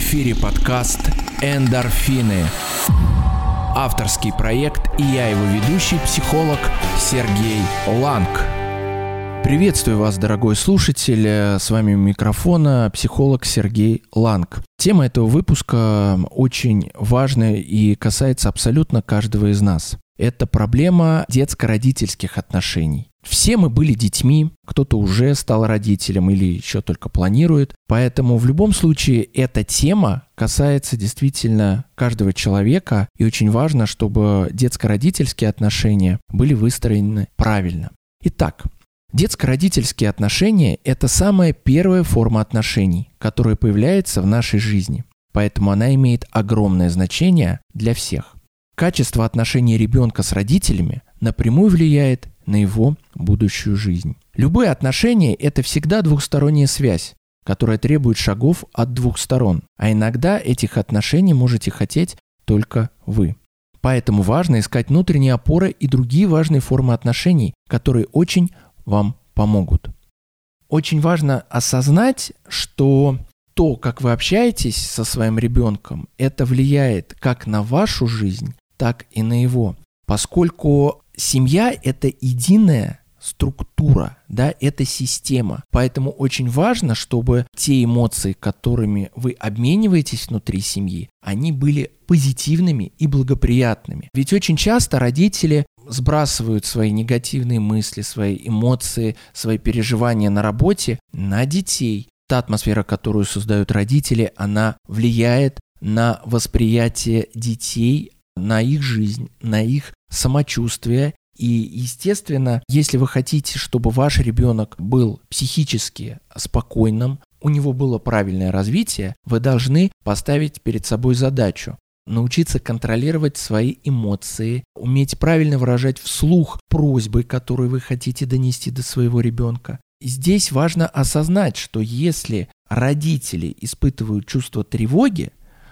эфире подкаст «Эндорфины». Авторский проект и я его ведущий, психолог Сергей Ланг. Приветствую вас, дорогой слушатель. С вами у микрофона психолог Сергей Ланг. Тема этого выпуска очень важная и касается абсолютно каждого из нас. Это проблема детско-родительских отношений. Все мы были детьми, кто-то уже стал родителем или еще только планирует. Поэтому в любом случае эта тема касается действительно каждого человека. И очень важно, чтобы детско-родительские отношения были выстроены правильно. Итак, детско-родительские отношения – это самая первая форма отношений, которая появляется в нашей жизни. Поэтому она имеет огромное значение для всех. Качество отношений ребенка с родителями напрямую влияет на его будущую жизнь. Любые отношения – это всегда двухсторонняя связь, которая требует шагов от двух сторон, а иногда этих отношений можете хотеть только вы. Поэтому важно искать внутренние опоры и другие важные формы отношений, которые очень вам помогут. Очень важно осознать, что то, как вы общаетесь со своим ребенком, это влияет как на вашу жизнь, так и на его. Поскольку семья – это единая структура, да, это система. Поэтому очень важно, чтобы те эмоции, которыми вы обмениваетесь внутри семьи, они были позитивными и благоприятными. Ведь очень часто родители сбрасывают свои негативные мысли, свои эмоции, свои переживания на работе на детей. Та атмосфера, которую создают родители, она влияет на восприятие детей, на их жизнь, на их самочувствие. И, естественно, если вы хотите, чтобы ваш ребенок был психически спокойным, у него было правильное развитие, вы должны поставить перед собой задачу научиться контролировать свои эмоции, уметь правильно выражать вслух просьбы, которые вы хотите донести до своего ребенка. Здесь важно осознать, что если родители испытывают чувство тревоги,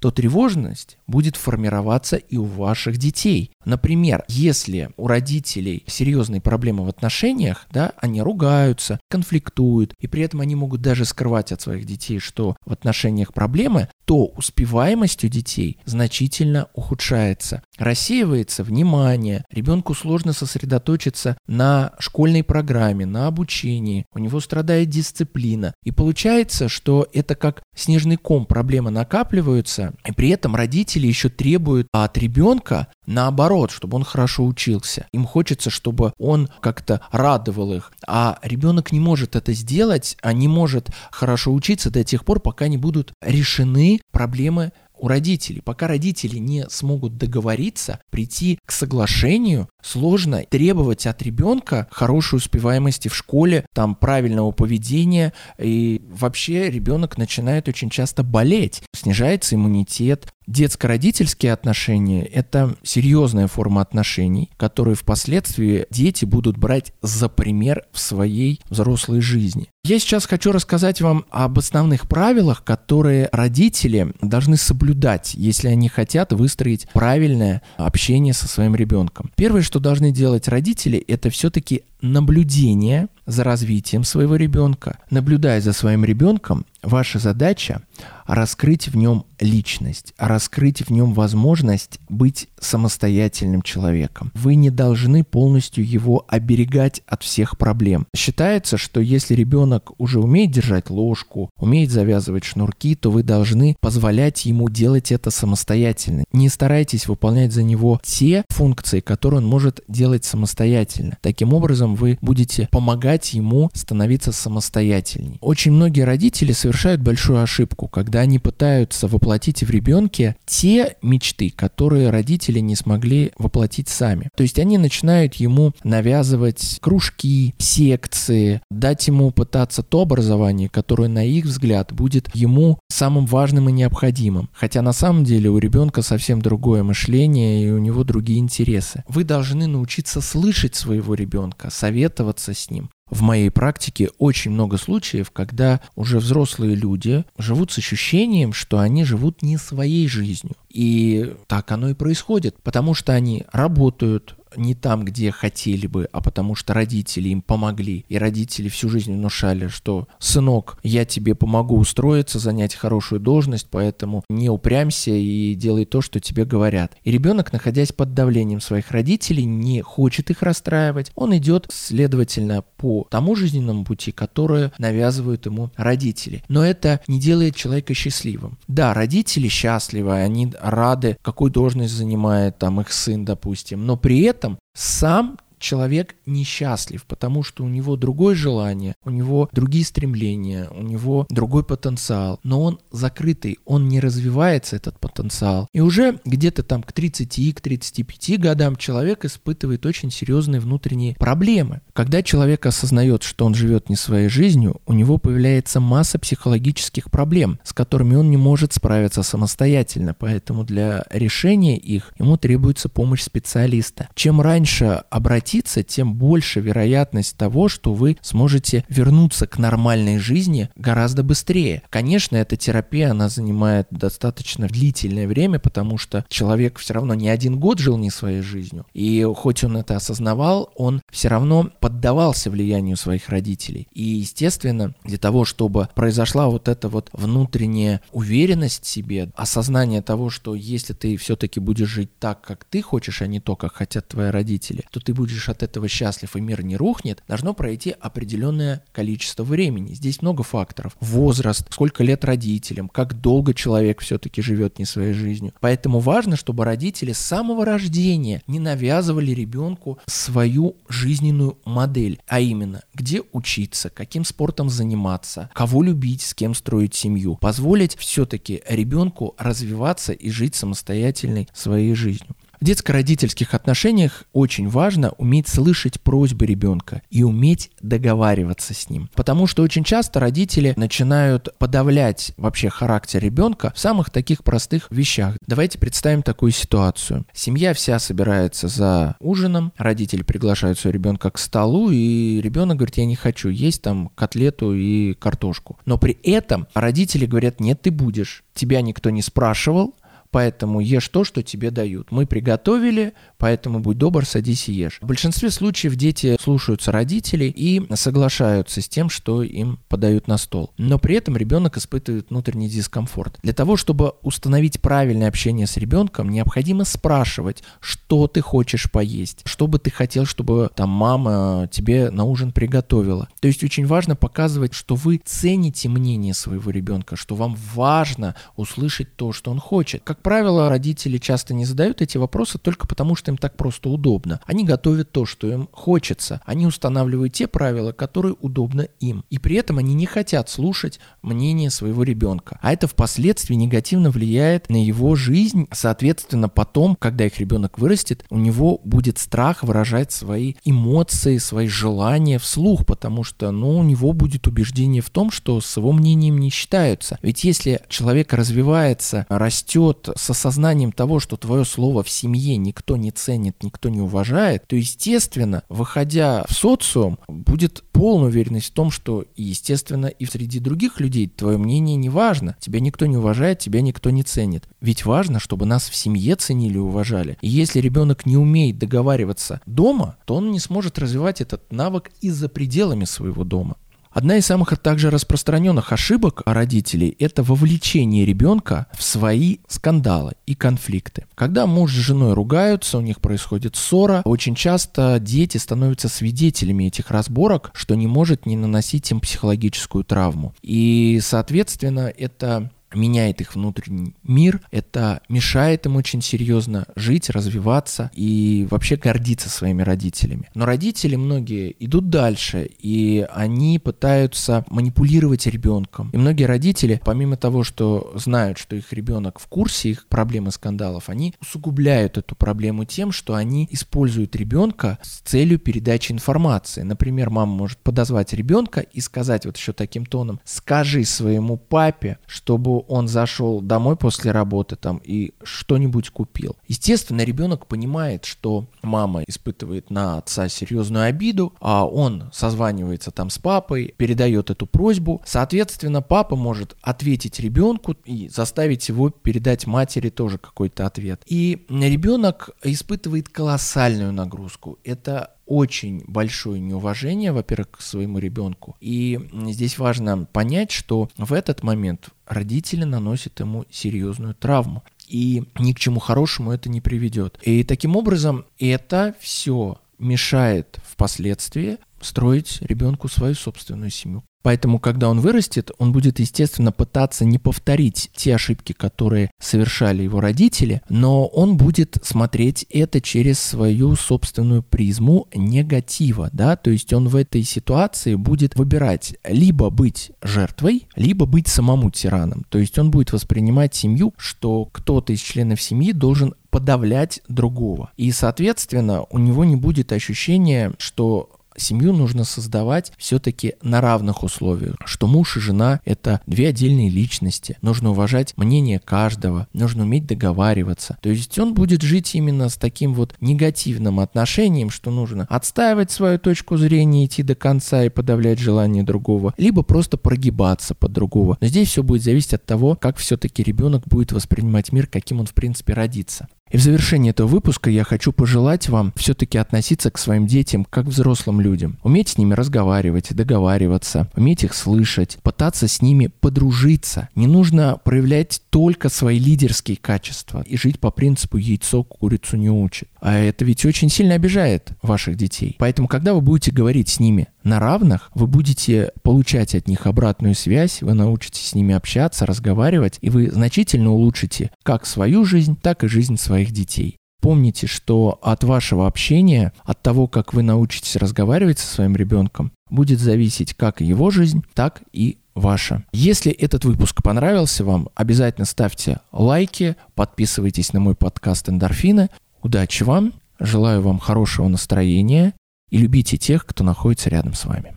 то тревожность будет формироваться и у ваших детей. Например, если у родителей серьезные проблемы в отношениях, да, они ругаются, конфликтуют, и при этом они могут даже скрывать от своих детей, что в отношениях проблемы, то успеваемость у детей значительно ухудшается. Рассеивается внимание, ребенку сложно сосредоточиться на школьной программе, на обучении, у него страдает дисциплина. И получается, что это как снежный ком, проблемы накапливаются, и при этом родители еще требуют от ребенка наоборот, чтобы он хорошо учился. Им хочется, чтобы он как-то радовал их. А ребенок не может это сделать, а не может хорошо учиться до тех пор, пока не будут решены проблемы у родителей. Пока родители не смогут договориться, прийти к соглашению, сложно требовать от ребенка хорошей успеваемости в школе, там правильного поведения, и вообще ребенок начинает очень часто болеть, снижается иммунитет, Детско-родительские отношения – это серьезная форма отношений, которые впоследствии дети будут брать за пример в своей взрослой жизни. Я сейчас хочу рассказать вам об основных правилах, которые родители должны соблюдать, если они хотят выстроить правильное общение со своим ребенком. Первое, что должны делать родители, это все-таки наблюдение за развитием своего ребенка. Наблюдая за своим ребенком, ваша задача раскрыть в нем личность, раскрыть в нем возможность быть самостоятельным человеком. Вы не должны полностью его оберегать от всех проблем. Считается, что если ребенок уже умеет держать ложку, умеет завязывать шнурки, то вы должны позволять ему делать это самостоятельно. Не старайтесь выполнять за него те функции, которые он может делать самостоятельно. Таким образом, вы будете помогать ему становиться самостоятельней. Очень многие родители совершают большую ошибку, когда они пытаются воплотить в ребенке те мечты, которые родители не смогли воплотить сами. То есть они начинают ему навязывать кружки, секции, дать ему пытаться то образование, которое на их взгляд будет ему самым важным и необходимым. Хотя на самом деле у ребенка совсем другое мышление и у него другие интересы. Вы должны научиться слышать своего ребенка, советоваться с ним, в моей практике очень много случаев, когда уже взрослые люди живут с ощущением, что они живут не своей жизнью. И так оно и происходит, потому что они работают, не там, где хотели бы, а потому что родители им помогли. И родители всю жизнь внушали, что «сынок, я тебе помогу устроиться, занять хорошую должность, поэтому не упрямься и делай то, что тебе говорят». И ребенок, находясь под давлением своих родителей, не хочет их расстраивать. Он идет, следовательно, по тому жизненному пути, которое навязывают ему родители. Но это не делает человека счастливым. Да, родители счастливы, они рады, какую должность занимает там их сын, допустим, но при этом сам человек несчастлив, потому что у него другое желание, у него другие стремления, у него другой потенциал, но он закрытый, он не развивается, этот потенциал. И уже где-то там к 30, к 35 годам человек испытывает очень серьезные внутренние проблемы. Когда человек осознает, что он живет не своей жизнью, у него появляется масса психологических проблем, с которыми он не может справиться самостоятельно, поэтому для решения их ему требуется помощь специалиста. Чем раньше обратиться обратиться, тем больше вероятность того, что вы сможете вернуться к нормальной жизни гораздо быстрее. Конечно, эта терапия, она занимает достаточно длительное время, потому что человек все равно не один год жил не своей жизнью. И хоть он это осознавал, он все равно поддавался влиянию своих родителей. И, естественно, для того, чтобы произошла вот эта вот внутренняя уверенность в себе, осознание того, что если ты все-таки будешь жить так, как ты хочешь, а не то, как хотят твои родители, то ты будешь будешь от этого счастлив и мир не рухнет, должно пройти определенное количество времени. Здесь много факторов. Возраст, сколько лет родителям, как долго человек все-таки живет не своей жизнью. Поэтому важно, чтобы родители с самого рождения не навязывали ребенку свою жизненную модель, а именно, где учиться, каким спортом заниматься, кого любить, с кем строить семью. Позволить все-таки ребенку развиваться и жить самостоятельной своей жизнью. В детско-родительских отношениях очень важно уметь слышать просьбы ребенка и уметь договариваться с ним. Потому что очень часто родители начинают подавлять вообще характер ребенка в самых таких простых вещах. Давайте представим такую ситуацию. Семья вся собирается за ужином, родители приглашают своего ребенка к столу, и ребенок говорит, я не хочу есть там котлету и картошку. Но при этом родители говорят, нет, ты будешь. Тебя никто не спрашивал, поэтому ешь то, что тебе дают. Мы приготовили, поэтому будь добр, садись и ешь. В большинстве случаев дети слушаются родителей и соглашаются с тем, что им подают на стол. Но при этом ребенок испытывает внутренний дискомфорт. Для того, чтобы установить правильное общение с ребенком, необходимо спрашивать, что ты хочешь поесть, что бы ты хотел, чтобы там мама тебе на ужин приготовила. То есть очень важно показывать, что вы цените мнение своего ребенка, что вам важно услышать то, что он хочет. Как правило, родители часто не задают эти вопросы только потому, что им так просто удобно. Они готовят то, что им хочется. Они устанавливают те правила, которые удобны им. И при этом они не хотят слушать мнение своего ребенка. А это впоследствии негативно влияет на его жизнь. Соответственно, потом, когда их ребенок вырастет, у него будет страх выражать свои эмоции, свои желания вслух, потому что ну, у него будет убеждение в том, что с его мнением не считаются. Ведь если человек развивается, растет, с осознанием того, что твое слово в семье никто не ценит, никто не уважает, то, естественно, выходя в социум, будет полная уверенность в том, что, естественно, и среди других людей твое мнение не важно. Тебя никто не уважает, тебя никто не ценит. Ведь важно, чтобы нас в семье ценили и уважали. И если ребенок не умеет договариваться дома, то он не сможет развивать этот навык и за пределами своего дома. Одна из самых также распространенных ошибок родителей – это вовлечение ребенка в свои скандалы и конфликты. Когда муж с женой ругаются, у них происходит ссора, очень часто дети становятся свидетелями этих разборок, что не может не наносить им психологическую травму. И, соответственно, это меняет их внутренний мир, это мешает им очень серьезно жить, развиваться и вообще гордиться своими родителями. Но родители многие идут дальше, и они пытаются манипулировать ребенком. И многие родители, помимо того, что знают, что их ребенок в курсе их проблем и скандалов, они усугубляют эту проблему тем, что они используют ребенка с целью передачи информации. Например, мама может подозвать ребенка и сказать вот еще таким тоном, скажи своему папе, чтобы он зашел домой после работы там и что-нибудь купил. Естественно, ребенок понимает, что мама испытывает на отца серьезную обиду, а он созванивается там с папой, передает эту просьбу. Соответственно, папа может ответить ребенку и заставить его передать матери тоже какой-то ответ. И ребенок испытывает колоссальную нагрузку. Это очень большое неуважение, во-первых, к своему ребенку. И здесь важно понять, что в этот момент родители наносят ему серьезную травму. И ни к чему хорошему это не приведет. И таким образом это все мешает впоследствии строить ребенку свою собственную семью. Поэтому, когда он вырастет, он будет, естественно, пытаться не повторить те ошибки, которые совершали его родители, но он будет смотреть это через свою собственную призму негатива, да, то есть он в этой ситуации будет выбирать либо быть жертвой, либо быть самому тираном. То есть он будет воспринимать семью, что кто-то из членов семьи должен подавлять другого. И, соответственно, у него не будет ощущения, что семью нужно создавать все-таки на равных условиях, что муж и жена — это две отдельные личности, нужно уважать мнение каждого, нужно уметь договариваться. То есть он будет жить именно с таким вот негативным отношением, что нужно отстаивать свою точку зрения, идти до конца и подавлять желание другого, либо просто прогибаться под другого. Но здесь все будет зависеть от того, как все-таки ребенок будет воспринимать мир, каким он в принципе родится. И в завершении этого выпуска я хочу пожелать вам все-таки относиться к своим детям как к взрослым людям. Уметь с ними разговаривать, договариваться, уметь их слышать, пытаться с ними подружиться. Не нужно проявлять только свои лидерские качества и жить по принципу яйцо курицу не учит. А это ведь очень сильно обижает ваших детей. Поэтому, когда вы будете говорить с ними на равных, вы будете получать от них обратную связь, вы научитесь с ними общаться, разговаривать, и вы значительно улучшите как свою жизнь, так и жизнь своих детей. Помните, что от вашего общения, от того, как вы научитесь разговаривать со своим ребенком, будет зависеть как его жизнь, так и ваша. Если этот выпуск понравился вам, обязательно ставьте лайки, подписывайтесь на мой подкаст «Эндорфины». Удачи вам, желаю вам хорошего настроения и любите тех, кто находится рядом с вами.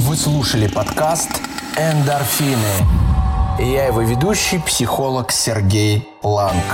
Вы слушали подкаст «Эндорфины». Я его ведущий, психолог Сергей Ланг.